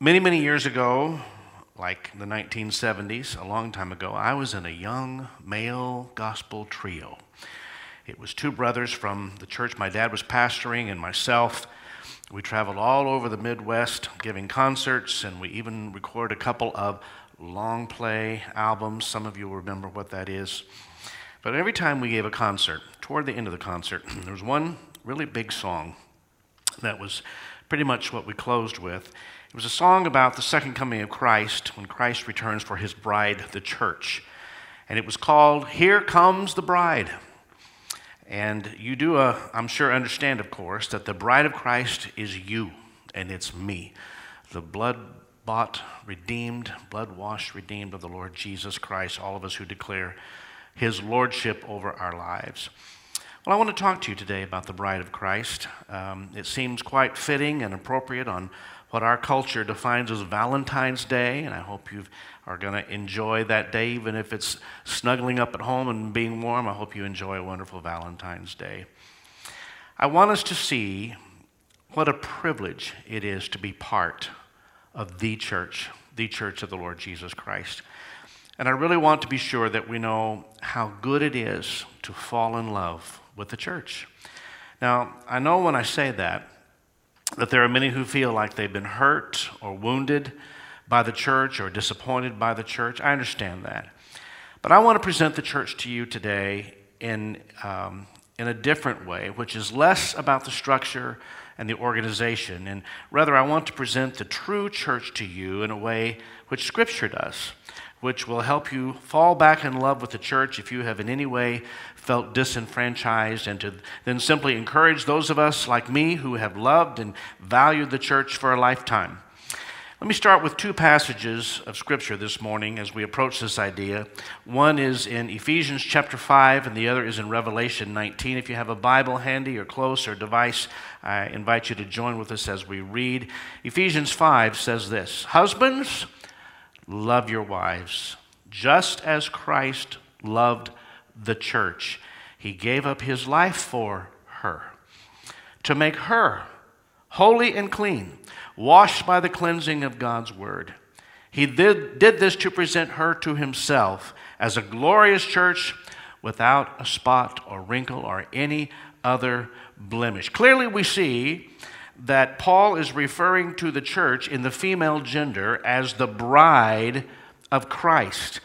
Many, many years ago, like the 1970s, a long time ago, I was in a young male gospel trio. It was two brothers from the church my dad was pastoring and myself. We traveled all over the Midwest giving concerts, and we even recorded a couple of long play albums. Some of you will remember what that is. But every time we gave a concert, toward the end of the concert, there was one really big song that was pretty much what we closed with. It was a song about the second coming of Christ when Christ returns for his bride, the church. And it was called Here Comes the Bride. And you do, uh, I'm sure, understand, of course, that the bride of Christ is you and it's me. The blood bought, redeemed, blood washed, redeemed of the Lord Jesus Christ, all of us who declare his lordship over our lives. Well, I want to talk to you today about the bride of Christ. Um, it seems quite fitting and appropriate on what our culture defines as Valentine's Day, and I hope you are going to enjoy that day, even if it's snuggling up at home and being warm. I hope you enjoy a wonderful Valentine's Day. I want us to see what a privilege it is to be part of the church, the church of the Lord Jesus Christ. And I really want to be sure that we know how good it is to fall in love with the church. Now, I know when I say that, that there are many who feel like they've been hurt or wounded by the church or disappointed by the church. I understand that. But I want to present the church to you today in, um, in a different way, which is less about the structure and the organization, and rather I want to present the true church to you in a way which Scripture does, which will help you fall back in love with the church if you have in any way felt disenfranchised, and to then simply encourage those of us like me who have loved and valued the church for a lifetime. Let me start with two passages of Scripture this morning as we approach this idea. One is in Ephesians chapter 5, and the other is in Revelation 19. If you have a Bible handy or close or device, I invite you to join with us as we read. Ephesians 5 says this Husbands, love your wives, just as Christ loved the church. He gave up his life for her to make her holy and clean, washed by the cleansing of God's word. He did, did this to present her to himself as a glorious church without a spot or wrinkle or any other blemish. Clearly, we see that Paul is referring to the church in the female gender as the bride of Christ.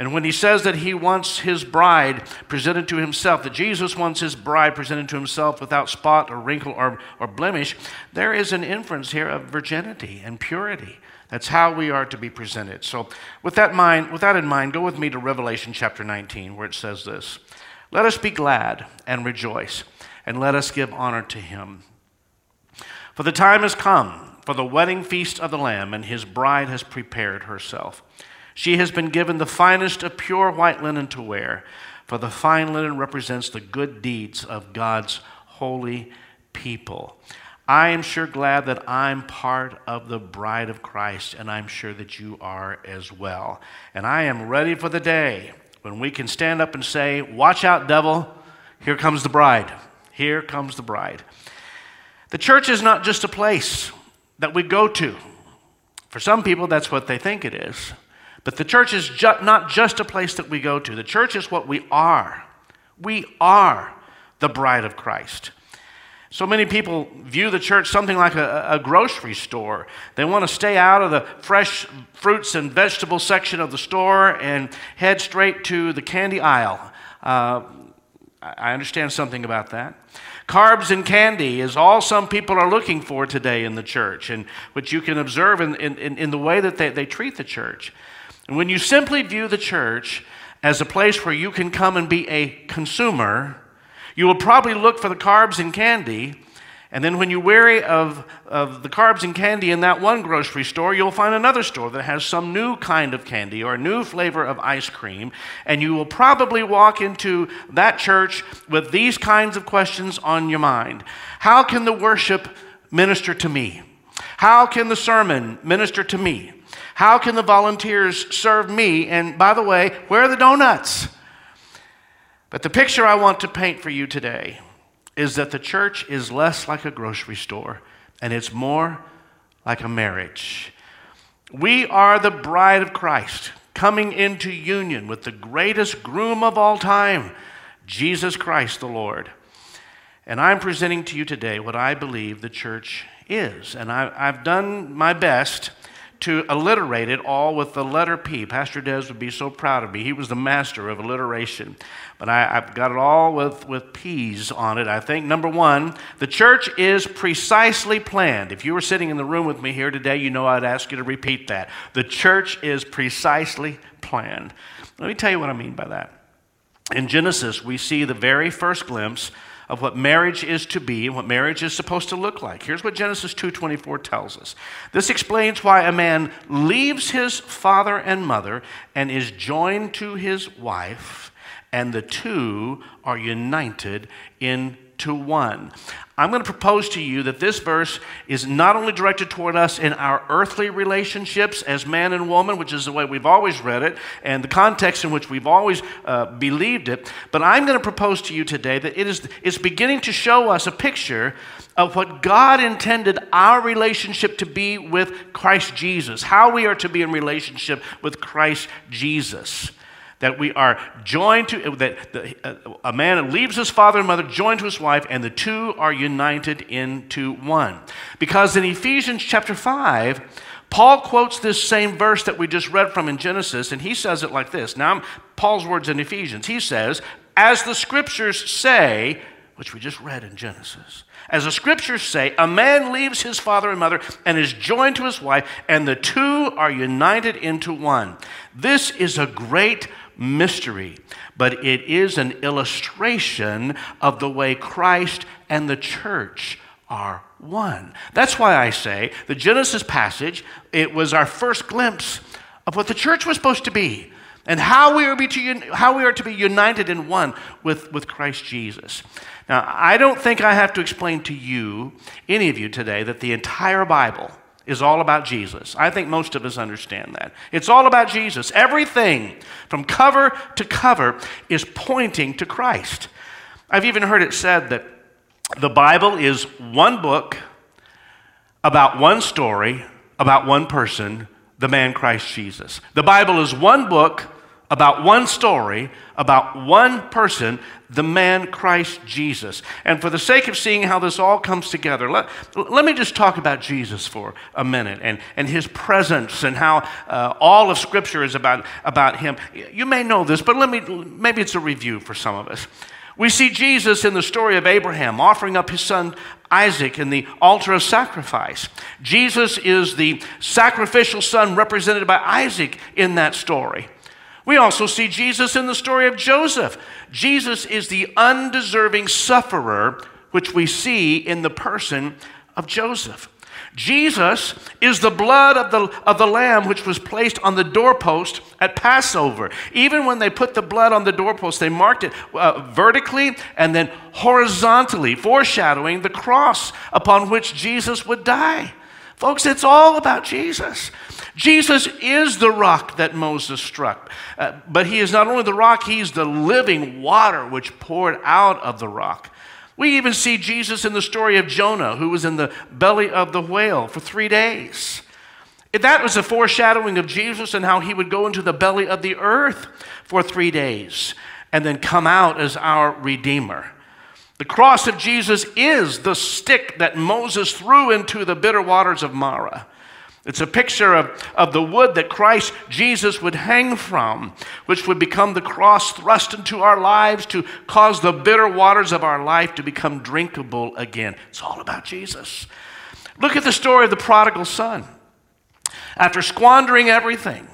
And when he says that he wants his bride presented to himself, that Jesus wants his bride presented to himself without spot or wrinkle or, or blemish, there is an inference here of virginity and purity. That's how we are to be presented. So, with that, mind, with that in mind, go with me to Revelation chapter 19, where it says this Let us be glad and rejoice, and let us give honor to him. For the time has come for the wedding feast of the Lamb, and his bride has prepared herself. She has been given the finest of pure white linen to wear, for the fine linen represents the good deeds of God's holy people. I am sure glad that I'm part of the bride of Christ, and I'm sure that you are as well. And I am ready for the day when we can stand up and say, Watch out, devil, here comes the bride. Here comes the bride. The church is not just a place that we go to. For some people, that's what they think it is. But the church is ju- not just a place that we go to, the church is what we are. We are the bride of Christ. So many people view the church something like a, a, grocery store. They want to stay out of the fresh fruits and vegetable section of the store and head straight to the candy aisle. Uh, I understand something about that. Carbs and candy is all some people are looking for today in the church, and which you can observe in, in, in the way that they, they treat the church. And when you simply view the church as a place where you can come and be a consumer, you will probably look for the carbs and candy. And then when you're weary of, of the carbs and candy in that one grocery store, you'll find another store that has some new kind of candy or a new flavor of ice cream. And you will probably walk into that church with these kinds of questions on your mind How can the worship minister to me? How can the sermon minister to me? How can the volunteers serve me? And by the way, where are the donuts? But the picture I want to paint for you today is that the church is less like a grocery store and it's more like a marriage We are the bride of Christ, coming into union with the greatest groom of all time, Jesus Christ the Lord. And I'm presenting to you today what I believe the church is. And I, have done my best to alliterate it all with the letter P. Pastor Des would be so proud of me. He was the master of alliteration. But I, have got it all with, with P's on it, I think. Number one, the church is precisely planned. If you were sitting in the room with me here today, you know I'd ask you to repeat that. The church is precisely planned. Let me tell you what I mean by that. In Genesis, we see the very first glimpse of what marriage is to be and what marriage is supposed to look like. Here's what Genesis 2:24 tells us. This explains why a man leaves his father and mother and is joined to his wife, and the two are united in to one. I'm going to propose to you that this verse is not only directed toward us in our earthly relationships as man and woman, which is the way we've always read it, and the context in which we've always uh, believed it, but I'm going to propose to you today that it is it's beginning to show us a picture of what God intended our relationship to be with Christ Jesus, how we are to be in relationship with Christ Jesus that we are joined to, that the, uh, a man leaves his father and mother, joined to his wife, and the two are united into one. Because in Ephesians chapter 5, Paul quotes this same verse that we just read from in Genesis, and he says it like this. Now, Paul's words in Ephesians. He says, As the scriptures say, which we just read in Genesis, as the scriptures say, a man leaves his father and mother and is joined to his wife, and the two are united into one. This is a great mystery, but it is an illustration of the way Christ and the church are one. That's why I say the Genesis passage, it was our first glimpse of what the church was supposed to be and how we are, to, how we are to be united in one with, with Christ Jesus. Now, I don't think I have to explain to you, any of you today, that the entire Bible is all about Jesus. I think most of us understand that. It's all about Jesus. Everything from cover to cover is pointing to Christ. I've even heard it said that the Bible is one book about one story about one person, the man Christ Jesus. The Bible is one book about one story, about one person, the man Christ Jesus. And for the sake of seeing how this all comes together, let, let me just talk about Jesus for a minute and, and his presence and how uh, all of Scripture is about, about him. You may know this, but let me, maybe it's a review for some of us. We see Jesus in the story of Abraham offering up his son Isaac in the altar of sacrifice. Jesus is the sacrificial son represented by Isaac in that story. We also see Jesus in the story of Joseph. Jesus is the undeserving sufferer, which we see in the person of Joseph. Jesus is the blood of the, of the lamb which was placed on the doorpost at Passover. Even when they put the blood on the doorpost, they marked it uh, vertically and then horizontally, foreshadowing the cross upon which Jesus would die. Folks, it's all about Jesus. Jesus is the rock that Moses struck. Uh, but he is not only the rock, he's the living water which poured out of the rock. We even see Jesus in the story of Jonah, who was in the belly of the whale for three days. That was a foreshadowing of Jesus and how he would go into the belly of the earth for three days and then come out as our Redeemer. The cross of Jesus is the stick that Moses threw into the bitter waters of Marah. It's a picture of, of the wood that Christ Jesus would hang from, which would become the cross thrust into our lives to cause the bitter waters of our life to become drinkable again. It's all about Jesus. Look at the story of the prodigal son. After squandering everything,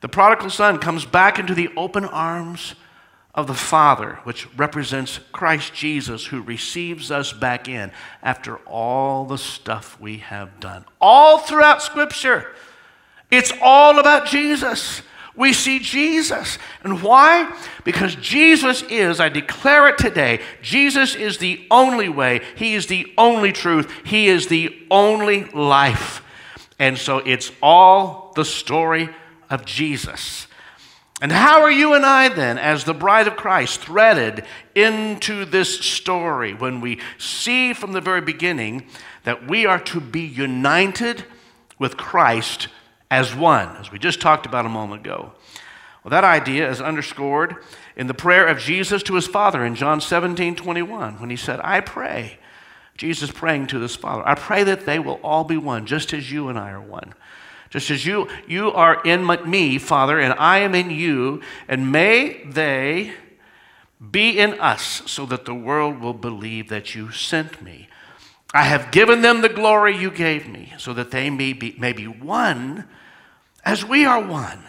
the prodigal son comes back into the open arms of the Father, which represents Christ Jesus, who receives us back in after all the stuff we have done. All throughout Scripture, it's all about Jesus. We see Jesus. And why? Because Jesus is, I declare it today, Jesus is the only way, He is the only truth, He is the only life. And so it's all the story of Jesus. And how are you and I then, as the bride of Christ, threaded into this story when we see from the very beginning that we are to be united with Christ as one, as we just talked about a moment ago. Well, that idea is underscored in the prayer of Jesus to his Father in John 17 21, when he said, I pray. Jesus praying to his Father, I pray that they will all be one, just as you and I are one. Just as you, you are in me, Father, and I am in you, and may they be in us so that the world will believe that you sent me. I have given them the glory you gave me so that they may be, may be one as we are one.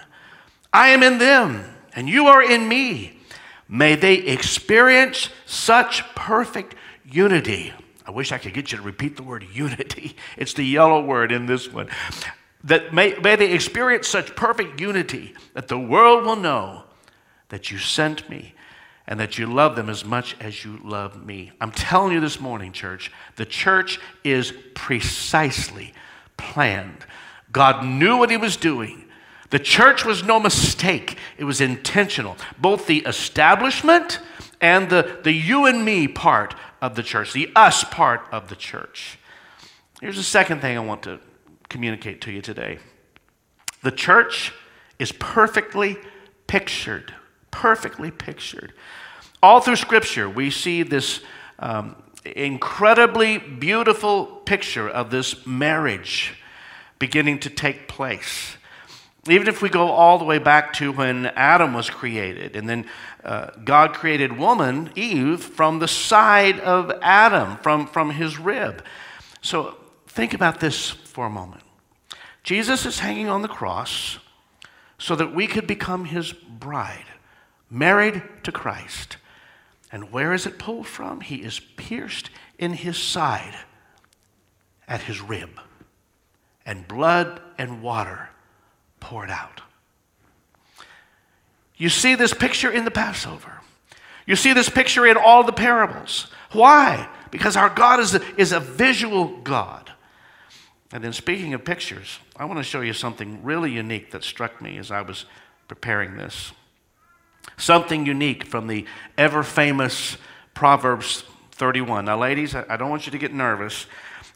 I am in them, and you are in me. May they experience such perfect unity. I wish I could get you to repeat the word unity. It's the yellow word in this one. That may, may they experience such perfect unity that the world will know that you sent me and that you love them as much as you love me. I'm telling you this morning, church, the church is precisely planned. God knew what he was doing. The church was no mistake, it was intentional. Both the establishment and the, the you and me part of the church, the us part of the church. Here's the second thing I want to communicate to you today the church is perfectly pictured. Perfectly pictured. All through Scripture, we see this um, incredibly beautiful picture of this marriage beginning to take place. Even if we go all the way back to when Adam was created, and then uh, God created woman, Eve, from the side of Adam, from, from his rib. So think about this for a moment. Jesus is hanging on the cross so that we could become his bride, married to Christ. And where is it pulled from? He is pierced in his side at his rib, and blood and water poured out. You see this picture in the Passover. You see this picture in all the parables. Why? Because our God is a, is a visual God. And then, speaking of pictures, I want to show you something really unique that struck me as I was preparing this. Something unique from the ever famous Proverbs 31. Now, ladies, I don't want you to get nervous.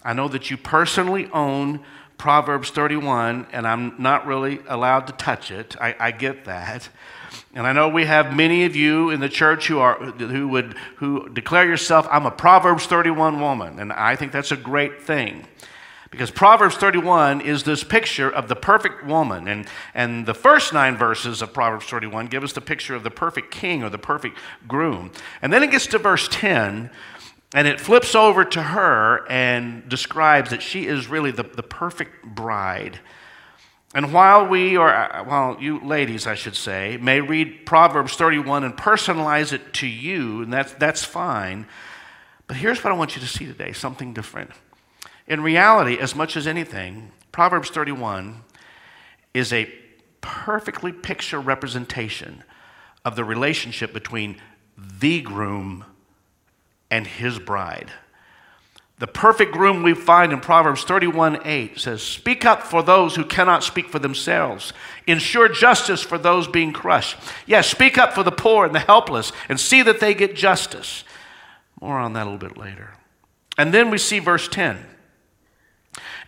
I know that you personally own Proverbs 31, and I'm not really allowed to touch it. I, I, get that. And I know we have many of you in the church who, are, who would who declare yourself, I'm a Proverbs 31 woman, and I think that's a great thing. Because Proverbs 31 is this picture of the perfect woman. And, and the first nine verses of Proverbs 31 give us the picture of the perfect king or the perfect groom. And then it gets to verse 10, and it flips over to her and describes that she is really the, the perfect bride. And while we, or while you ladies, I should say, may read Proverbs 31 and personalize it to you, and that's, that's fine. But here's what I want you to see today something different. In reality, as much as anything, Proverbs 31 is a perfectly picture representation of the relationship between the groom and his bride. The perfect groom we find in Proverbs 31 8 says, Speak up for those who cannot speak for themselves. Ensure justice for those being crushed. Yes, speak up for the poor and the helpless and see that they get justice. More on that a little bit later. And then we see verse 10.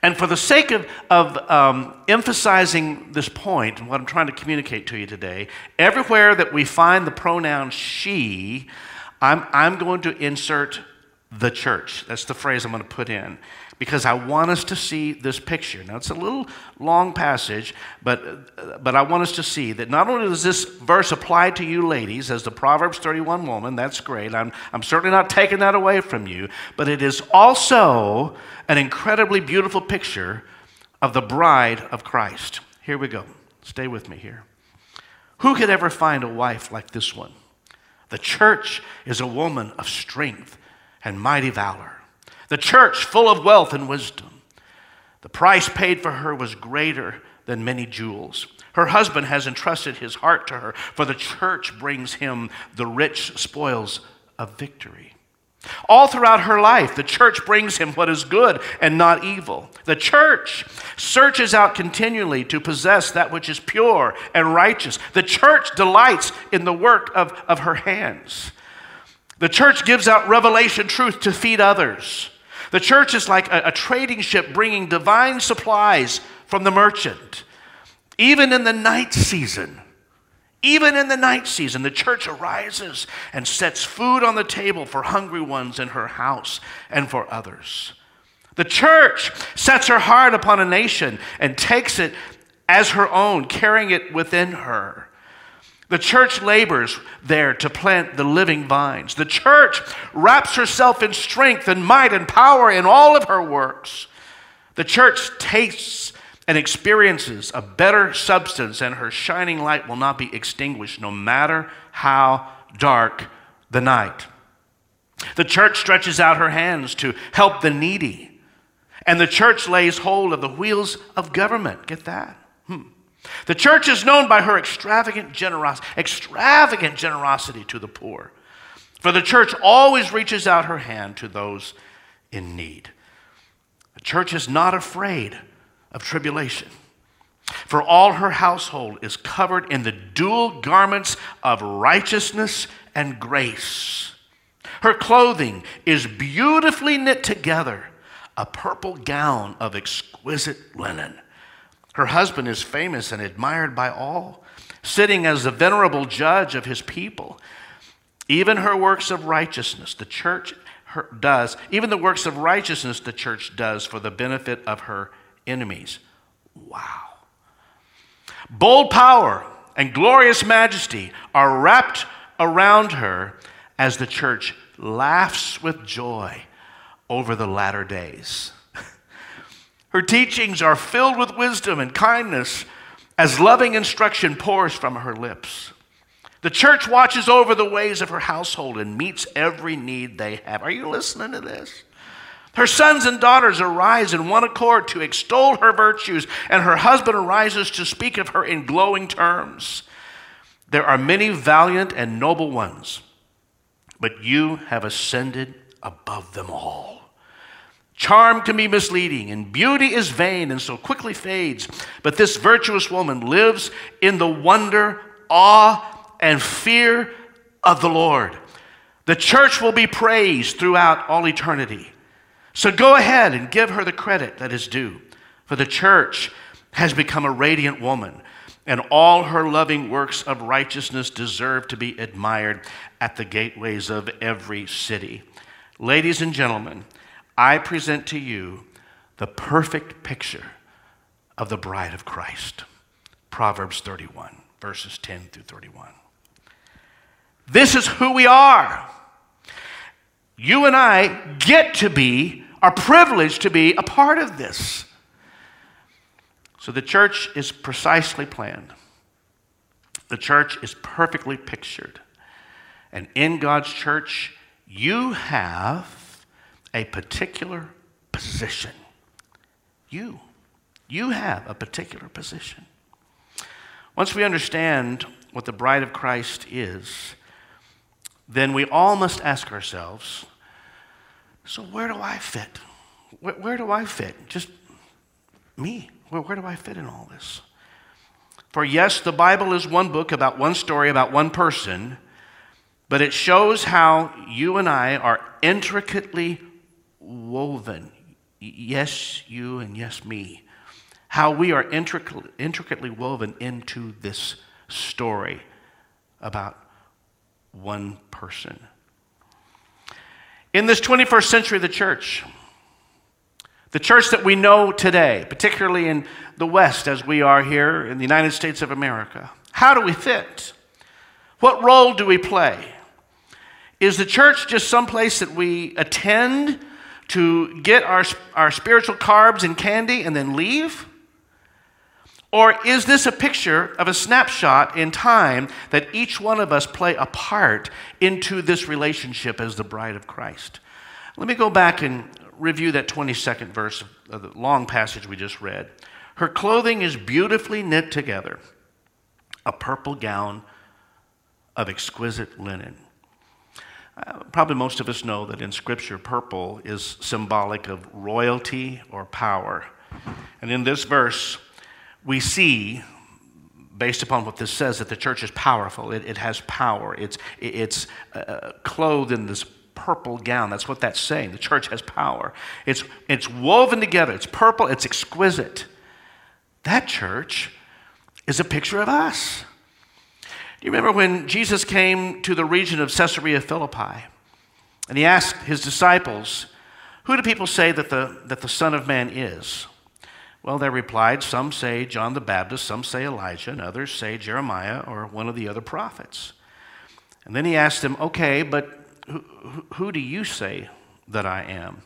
And for the sake of, of um, emphasizing this point and what I'm trying to communicate to you today, everywhere that we find the pronoun she, I'm, I'm going to insert the church. That's the phrase I'm going to put in because I want us to see this picture. Now, it's a little long passage, but, but I want us to see that not only does this verse apply to you ladies as the Proverbs 31 woman, that's great. I'm, I'm certainly not taking that away from you, but it is also an incredibly beautiful picture of the bride of Christ. Here we go. Stay with me here. Who could ever find a wife like this one? The church is a woman of strength and mighty valor. The church full of wealth and wisdom. The price paid for her was greater than many jewels. Her husband has entrusted his heart to her, for the church brings him the rich spoils of victory. All throughout her life, the church brings him what is good and not evil. The church searches out continually to possess that which is pure and righteous. The church delights in the work of, of her hands. The church gives out revelation truth to feed others. The church is like a, a trading ship bringing divine supplies from the merchant. Even in the night season, even in the night season, the church arises and sets food on the table for hungry ones in her house and for others. The church sets her heart upon a nation and takes it as her own, carrying it within her. The church labors there to plant the living vines. The church wraps herself in strength and might and power in all of her works. The church tastes and experiences a better substance, and her shining light will not be extinguished no matter how dark the night. The church stretches out her hands to help the needy, and the church lays hold of the wheels of government. Get that? The church is known by her extravagant generosity, extravagant generosity to the poor. For the church always reaches out her hand to those in need. The church is not afraid of tribulation. For all her household is covered in the dual garments of righteousness and grace. Her clothing is beautifully knit together, a purple gown of exquisite linen. Her husband is famous and admired by all, sitting as the venerable judge of his people. Even her works of righteousness, the church does, even the works of righteousness the church does for the benefit of her enemies. Wow. Bold power and glorious majesty are wrapped around her as the church laughs with joy over the latter days. Her teachings are filled with wisdom and kindness as loving instruction pours from her lips. The church watches over the ways of her household and meets every need they have. Are you listening to this? Her sons and daughters arise in one accord to extol her virtues, and her husband arises to speak of her in glowing terms. There are many valiant and noble ones, but you have ascended above them all. Charm can be misleading, and beauty is vain and so quickly fades. But this virtuous woman lives in the wonder, awe, and fear of the Lord. The church will be praised throughout all eternity. So go ahead and give her the credit that is due, for the church has become a radiant woman, and all her loving works of righteousness deserve to be admired at the gateways of every city. Ladies and gentlemen, I present to you the perfect picture of the bride of Christ. Proverbs 31, verses 10 through 31. This is who we are. You and I get to be, are privileged to be a part of this. So the church is precisely planned. The church is perfectly pictured. And in God's church, you have a particular position. You. You have a particular position. Once we understand what the bride of Christ is, then we all must ask ourselves so, where do I fit? Where, where do I fit? Just me. Where, where do I fit in all this? For yes, the Bible is one book about one story about one person, but it shows how you and I are intricately woven. Yes, you and yes, me. How we are intricately, woven into this story about one person. In this 21st century the church, the church that we know today, particularly in the West as we are here in the United States of America, how do we fit? What role do we play? Is the church just some place that we attend to get our, our spiritual carbs and candy and then leave? Or is this a picture of a snapshot in time that each one of us play a part into this relationship as the bride of Christ? Let me go back and review that 22nd verse of the long passage we just read. Her clothing is beautifully knit together, a purple gown of exquisite linen. Probably most of us know that in Scripture, purple is symbolic of royalty or power. And in this verse, we see, based upon what this says, that the church is powerful. It, it has power. It's, it's uh, clothed in this purple gown. That's what that's saying. The church has power. It's, it's woven together. It's purple. It's exquisite. That church is a picture of us. Do you remember when Jesus came to the region of Caesarea Philippi and he asked his disciples, Who do people say that the, that the Son of Man is? Well, they replied, Some say John the Baptist, some say Elijah, and others say Jeremiah or one of the other prophets. And then he asked them, Okay, but who, who do you say that I am?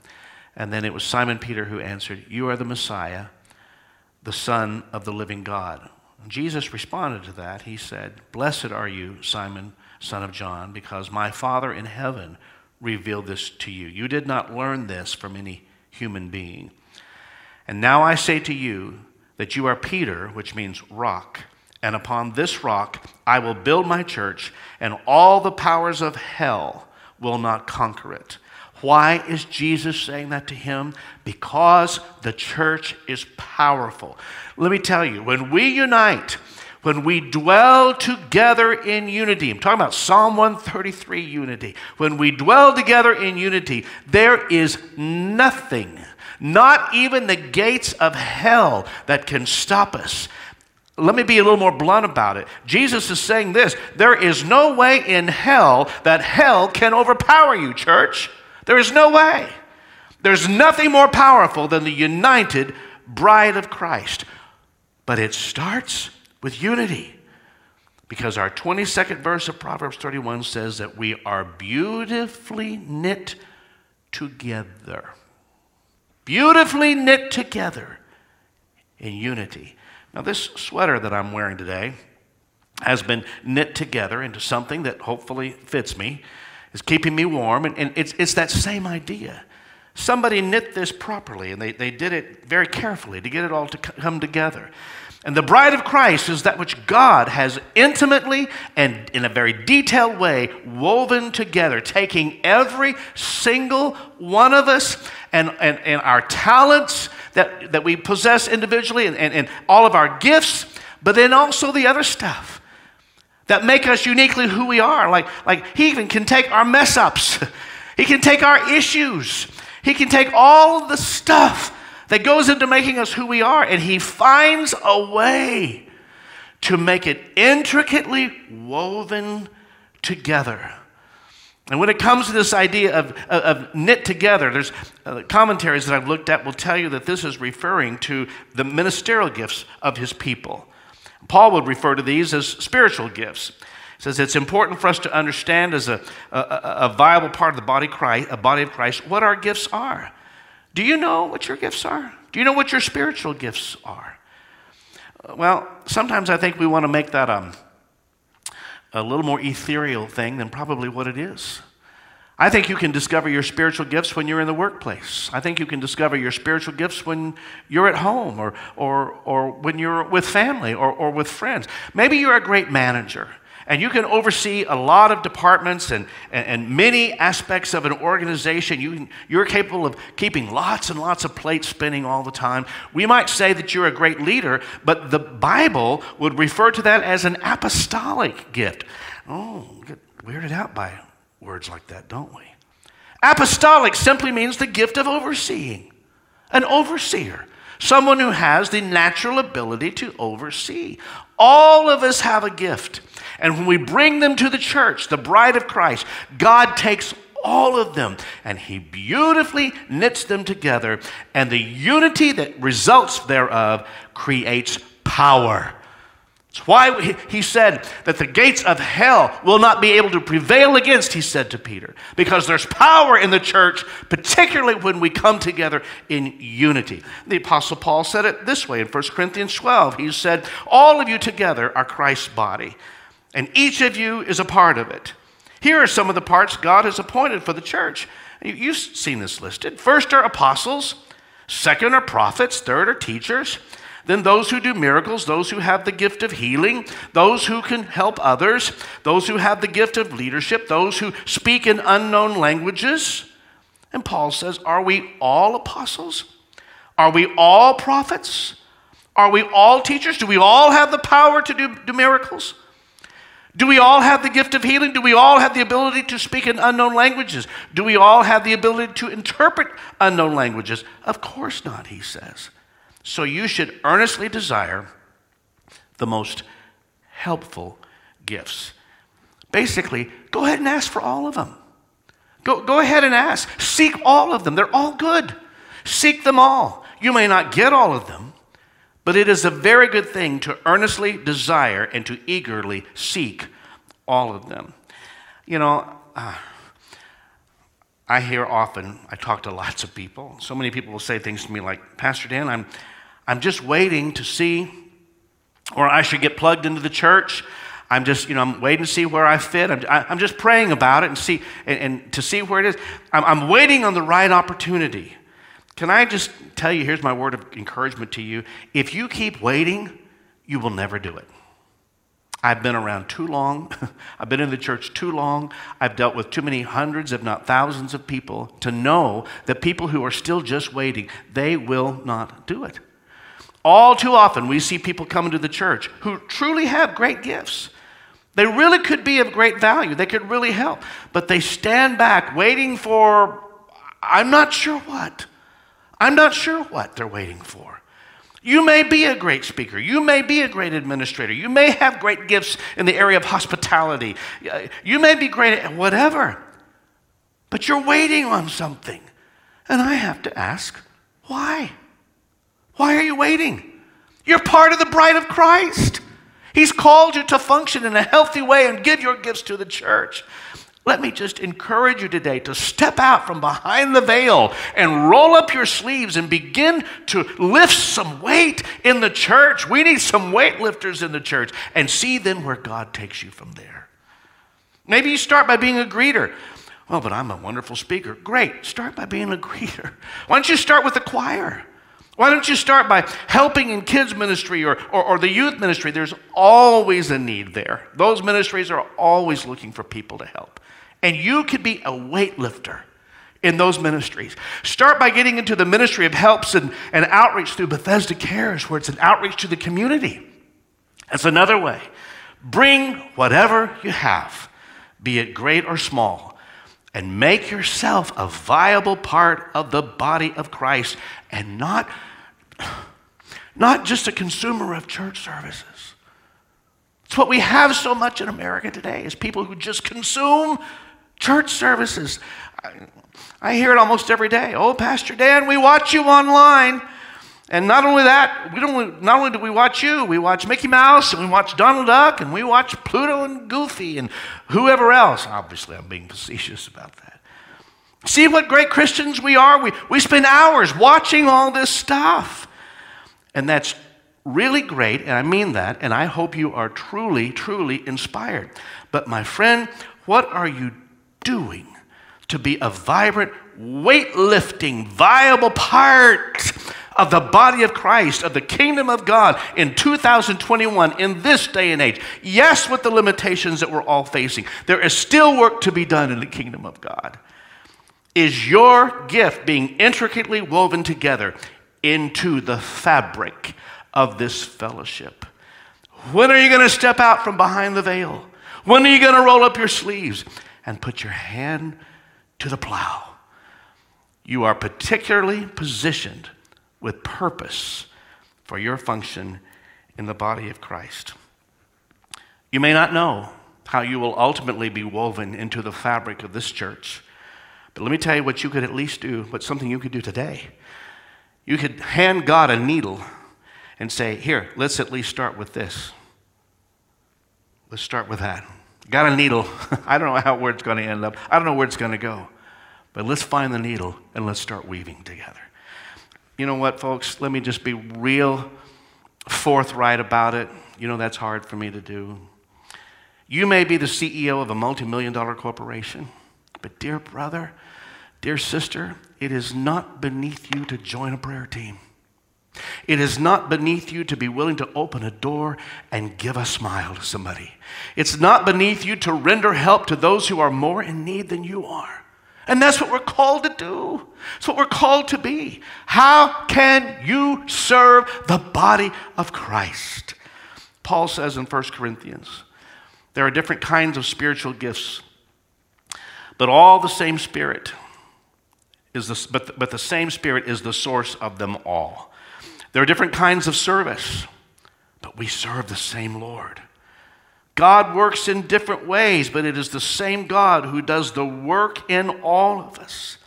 And then it was Simon Peter who answered, You are the Messiah, the Son of the living God. Jesus responded to that. He said, Blessed are you, Simon, son of John, because my Father in heaven revealed this to you. You did not learn this from any human being. And now I say to you that you are Peter, which means rock. And upon this rock I will build my church, and all the powers of hell will not conquer it. Why is Jesus saying that to him? Because the church is powerful. Let me tell you, when we unite, when we dwell together in unity, I'm talking about Psalm 133 unity. When we dwell together in unity, there is nothing, not even the gates of hell, that can stop us. Let me be a little more blunt about it. Jesus is saying this there is no way in hell that hell can overpower you, church. There is no way. There's nothing more powerful than the united bride of Christ. But it starts with unity. Because our 22nd verse of Proverbs 31 says that we are beautifully knit together. Beautifully knit together in unity. Now, this sweater that I'm wearing today has been knit together into something that hopefully fits me. It's keeping me warm, and, and it's, it's that same idea. Somebody knit this properly, and they, they did it very carefully to get it all to come together. And the bride of Christ is that which God has intimately and in a very detailed way woven together, taking every single one of us and, and, and our talents that, that we possess individually and, and, and all of our gifts, but then also the other stuff that make us uniquely who we are. Like, like He even can take our mess ups, He can take our issues, He can take all of the stuff that goes into making us who we are, and He finds a way to make it intricately woven together. And when it comes to this idea of, of, of knit together, there's uh, commentaries that I've looked at will tell you that this is referring to the ministerial gifts of his people. Paul would refer to these as spiritual gifts. He says it's important for us to understand as a, a, a viable part of the body, Christ, a body of Christ what our gifts are. Do you know what your gifts are? Do you know what your spiritual gifts are? Well, sometimes I think we want to make that um, a little more ethereal thing than probably what it is. I think you can discover your spiritual gifts when you're in the workplace. I think you can discover your spiritual gifts when you're at home or, or, or when you're with family or, or with friends. Maybe you're a great manager and you can oversee a lot of departments and, and, and many aspects of an organization. You, you're capable of keeping lots and lots of plates spinning all the time. We might say that you're a great leader, but the Bible would refer to that as an apostolic gift. Oh, get weirded out by words like that, don't we? Apostolic simply means the gift of overseeing, an overseer, someone who has the natural ability to oversee. All of us have a gift. And when we bring them to the church, the bride of Christ, God takes all of them and he beautifully knits them together. And the unity that results thereof creates power. It's why he said that the gates of hell will not be able to prevail against, he said to Peter, because there's power in the church, particularly when we come together in unity. The Apostle Paul said it this way in 1 Corinthians 12. He said, All of you together are Christ's body, and each of you is a part of it. Here are some of the parts God has appointed for the church. You've seen this listed. First are apostles, second are prophets, third are teachers. Then those who do miracles, those who have the gift of healing, those who can help others, those who have the gift of leadership, those who speak in unknown languages. And Paul says, Are we all apostles? Are we all prophets? Are we all teachers? Do we all have the power to do, do miracles? Do we all have the gift of healing? Do we all have the ability to speak in unknown languages? Do we all have the ability to interpret unknown languages? Of course not, he says. So you should earnestly desire the most helpful gifts. Basically, go ahead and ask for all of them. Go, go ahead and ask. Seek all of them. They're all good. Seek them all. You may not get all of them, but it is a very good thing to earnestly desire and to eagerly seek all of them. You know, uh, I hear often, I talk to lots of people. So many people will say things to me like, Pastor Dan, I'm, I'm just waiting to see, or I should get plugged into the church. I'm just, you know, I'm waiting to see where I fit. I'm, I'm just praying about it and see, and, and to see where it is. I'm, I'm waiting on the right opportunity. Can I just tell you, here's my word of encouragement to you. If you keep waiting, you will never do it. I've been around too long. I've been in the church too long. I've dealt with too many hundreds, if not thousands, of people to know that people who are still just waiting, they will not do it. All too often, we see people come into the church who truly have great gifts. They really could be of great value. They could really help. But they stand back waiting for, I'm not sure what. I'm not sure what they're waiting for. You may be a great speaker. You may be a great administrator. You may have great gifts in the area of hospitality. Uh, you may be great at whatever. But you're waiting on something. And I have to ask, why? Why are you waiting? You're part of the bride of Christ. He's called you to function in a healthy way and give your gifts to the church. Let me just encourage you today to step out from behind the veil and roll up your sleeves and begin to lift some weight in the church. We need some weightlifters in the church and see then where God takes you from there. Maybe you start by being a greeter. Oh, but I'm a wonderful speaker. Great. Start by being a greeter. Why don't you start with the choir? Why don't you start by helping in kids' ministry or, or, or, the youth ministry? There's always a need there. Those ministries are always looking for people to help. And you could be a weightlifter in those ministries. Start by getting into the ministry of helps and, and outreach through Bethesda Cares, where it's an outreach to the community. That's another way. Bring whatever you have, be it great or small and make yourself a viable part of the body of Christ and not, not just a consumer of church services. It's what we have so much in America today is people who just consume church services. I, I hear it almost every day. Oh, Pastor Dan, we watch you online. And not only that, we don't, not only do we watch you, we watch Mickey Mouse and we watch Donald Duck and we watch Pluto and Goofy and whoever else. Obviously, I'm being facetious about that. See what great Christians we are? We, we spend hours watching all this stuff. And that's really great, and I mean that, and I hope you are truly, truly inspired. But my friend, what are you doing to be a vibrant, weightlifting, viable part of the body of Christ, of the kingdom of God in 2021, in this day and age. Yes, with the limitations that we're all facing, there is still work to be done in the kingdom of God. Is your gift being intricately woven together into the fabric of this fellowship? When are you going to step out from behind the veil? When are you going to roll up your sleeves and put your hand to the plow? You are particularly positioned with purpose for your function in the body of Christ. You may not know how you will ultimately be woven into the fabric of this church, but let me tell you what you could at least do, what something you could do today. You could hand God a needle and say, Here, let's at least start with this. Let's start with that. Got a needle. I don't know how where it's going to end up. I don't know where it's going to go. But let's find the needle and let's start weaving together. You know what, folks? Let me just be real forthright about it. You know, that's hard for me to do. You may be the CEO of a multi million dollar corporation, but dear brother, dear sister, it is not beneath you to join a prayer team. It is not beneath you to be willing to open a door and give a smile to somebody. It's not beneath you to render help to those who are more in need than you are. And that's what we're called to do. It's what we're called to be. How can you serve the body of Christ? Paul says in 1 Corinthians there are different kinds of spiritual gifts, but all the same Spirit is the, but, but the same Spirit is the source of them all. There are different kinds of service, but we serve the same Lord. God works in different ways, but it is the same God who does the work in all of us.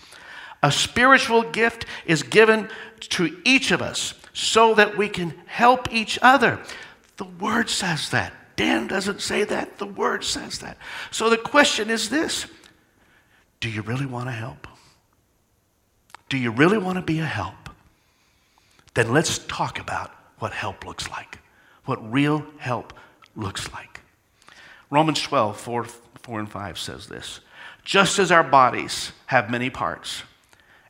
A spiritual gift is given to each of us so that we can help each other. The Word says that. Dan doesn't say that, the Word says that. So the question is this Do you really want to help? Do you really want to be a help? Then let's talk about what help looks like, what real help looks like. Romans 12, 4, 4 and 5 says this Just as our bodies have many parts,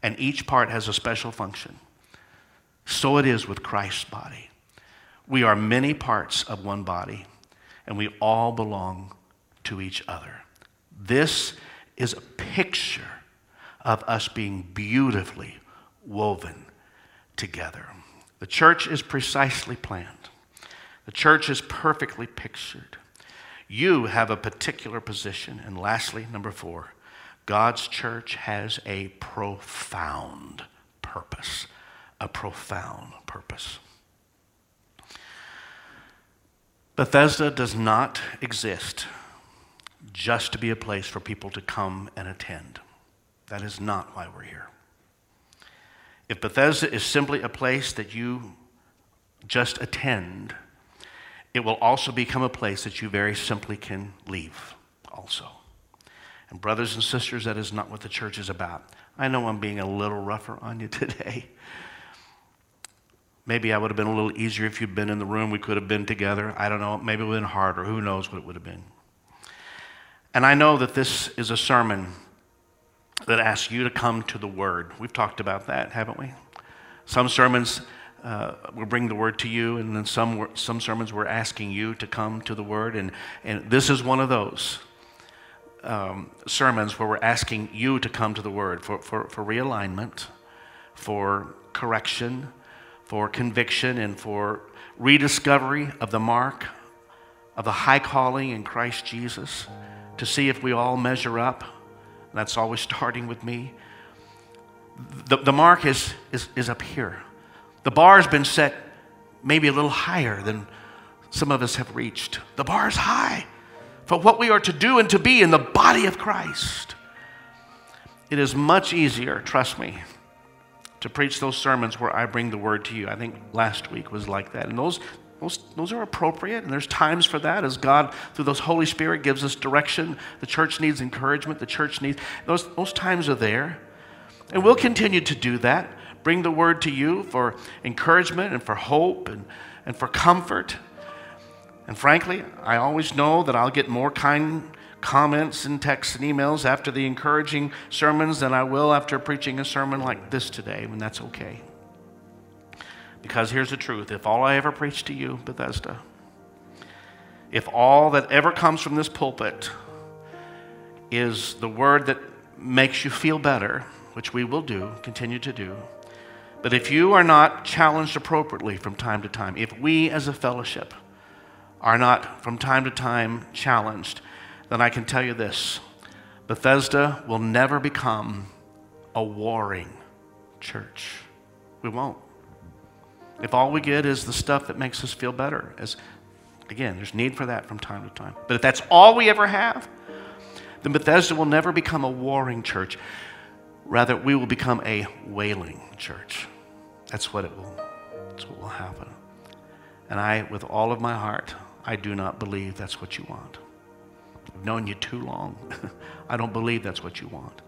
and each part has a special function, so it is with Christ's body. We are many parts of one body, and we all belong to each other. This is a picture of us being beautifully woven together. The church is precisely planned, the church is perfectly pictured. You have a particular position. And lastly, number four, God's church has a profound purpose. A profound purpose. Bethesda does not exist just to be a place for people to come and attend. That is not why we're here. If Bethesda is simply a place that you just attend, it will also become a place that you very simply can leave also. And, brothers and sisters, that is not what the church is about. I know I'm being a little rougher on you today. Maybe I would have been a little easier if you'd been in the room. We could have been together. I don't know. Maybe it would have been harder. Who knows what it would have been. And I know that this is a sermon that asks you to come to the Word. We've talked about that, haven't we? Some sermons uh, will bring the Word to you, and then some, some sermons we're asking you to come to the Word. And, and this is one of those um, sermons where we're asking you to come to the Word for, for, for realignment, for correction, for conviction, and for rediscovery of the mark of the high calling in Christ Jesus to see if we all measure up that's always starting with me. The, the mark is, is, is up here. The bar has been set maybe a little higher than some of us have reached. The bar is high for what we are to do and to be in the body of Christ. It is much easier, trust me, to preach those sermons where I bring the word to you. I think last week was like that. And those, those, those are appropriate, and there's times for that as God, through those Holy Spirit, gives us direction. The church needs encouragement. The church needs, those, those times are there. And we'll continue to do that. Bring the word to you for encouragement and for hope and, and for comfort. And frankly, I always know that I'll get more kind comments and texts and emails after the encouraging sermons than I will after preaching a sermon like this today, and that's okay. Because here's the truth if all I ever preach to you, Bethesda, if all that ever comes from this pulpit is the word that makes you feel better, which we will do, continue to do, but if you are not challenged appropriately from time to time, if we as a fellowship are not from time to time challenged, then I can tell you this Bethesda will never become a warring church. We won't. If all we get is the stuff that makes us feel better, as again, there's need for that from time to time. But if that's all we ever have, then Bethesda will never become a warring church. Rather, we will become a wailing church. That's what it will. That's what will happen. And I, with all of my heart, I do not believe that's what you want. I've known you too long. I don't believe that's what you want.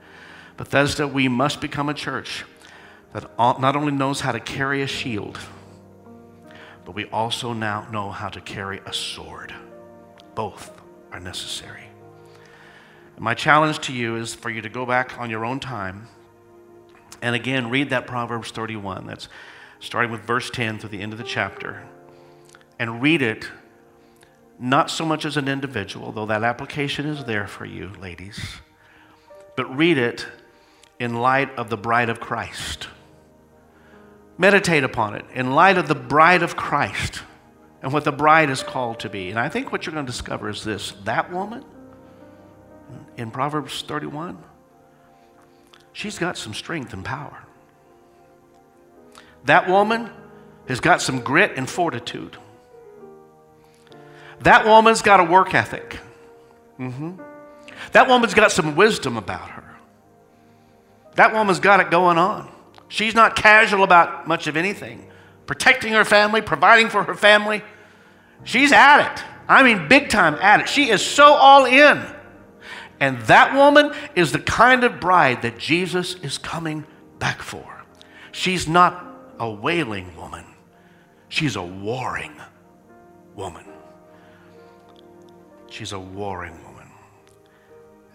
Bethesda, we must become a church that not only knows how to carry a shield, but we also now know how to carry a sword. Both are necessary. My challenge to you is for you to go back on your own time and again read that Proverbs 31. That's starting with verse 10 through the end of the chapter. And read it not so much as an individual, though that application is there for you, ladies, but read it in light of the bride of Christ Meditate upon it in light of the bride of Christ and what the bride is called to be. And I think what you're going to discover is this that woman in Proverbs 31, she's got some strength and power. That woman has got some grit and fortitude. That woman's got a work ethic. Mm-hmm. That woman's got some wisdom about her. That woman's got it going on. She's not casual about much of anything. Protecting her family, providing for her family. She's at it. I mean, big time at it. She is so all in. And that woman is the kind of bride that Jesus is coming back for. She's not a wailing woman, she's a warring woman. She's a warring woman.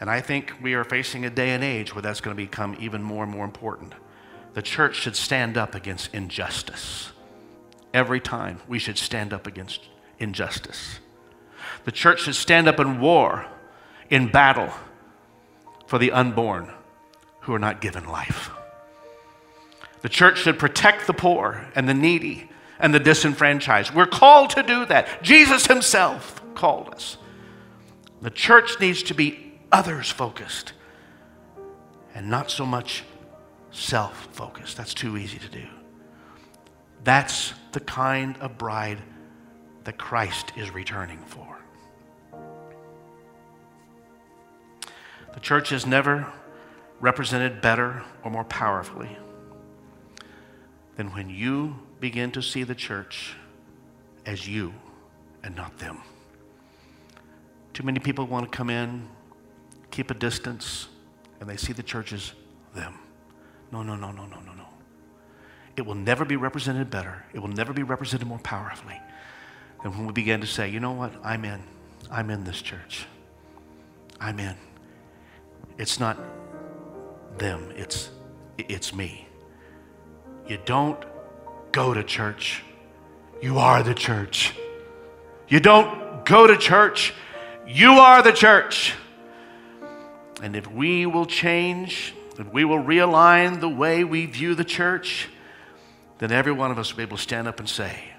And I think we are facing a day and age where that's going to become even more and more important. The church should stand up against injustice. Every time we should stand up against injustice. The church should stand up in war, in battle for the unborn who are not given life. The church should protect the poor and the needy and the disenfranchised. We're called to do that. Jesus himself called us. The church needs to be others focused and not so much self focused. That's too easy to do. That's the kind of bride that Christ is returning for. The church is never represented better or more powerfully than when you begin to see the church as you and not them. Too many people want to come in, keep a distance, and they see the church as them. No, no, no, no, no, no, no. It will never be represented better. It will never be represented more powerfully than when we begin to say, you know what? I'm in. I'm in this church. I'm in. It's not them, it's, it's me. You don't go to church, you are the church. You don't go to church, you are the church. And if we will change, if we will realign the way we view the church, then every one of us will be able to stand up and say,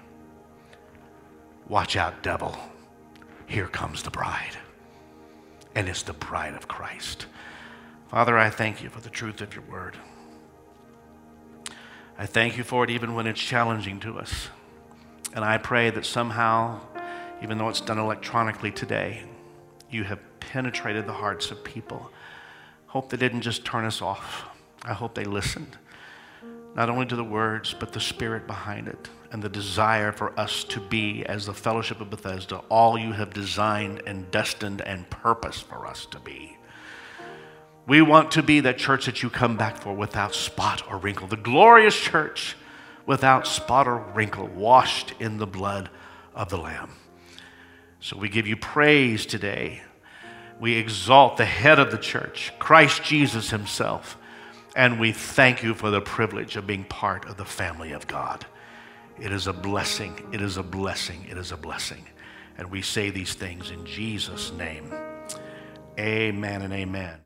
Watch out, devil. Here comes the bride. And it's the bride of Christ. Father, I thank you for the truth of your word. I thank you for it even when it's challenging to us. And I pray that somehow, even though it's done electronically today, you have penetrated the hearts of people. Hope they didn't just turn us off. I hope they listened, not only to the words, but the spirit behind it and the desire for us to be, as the fellowship of Bethesda, all you have designed and destined and purposed for us to be. We want to be that church that you come back for without spot or wrinkle, the glorious church without spot or wrinkle, washed in the blood of the Lamb. So we give you praise today. We exalt the head of the church, Christ Jesus Himself, and we thank you for the privilege of being part of the family of God. It is a blessing. It is a blessing. It is a blessing. And we say these things in Jesus' name. Amen and amen.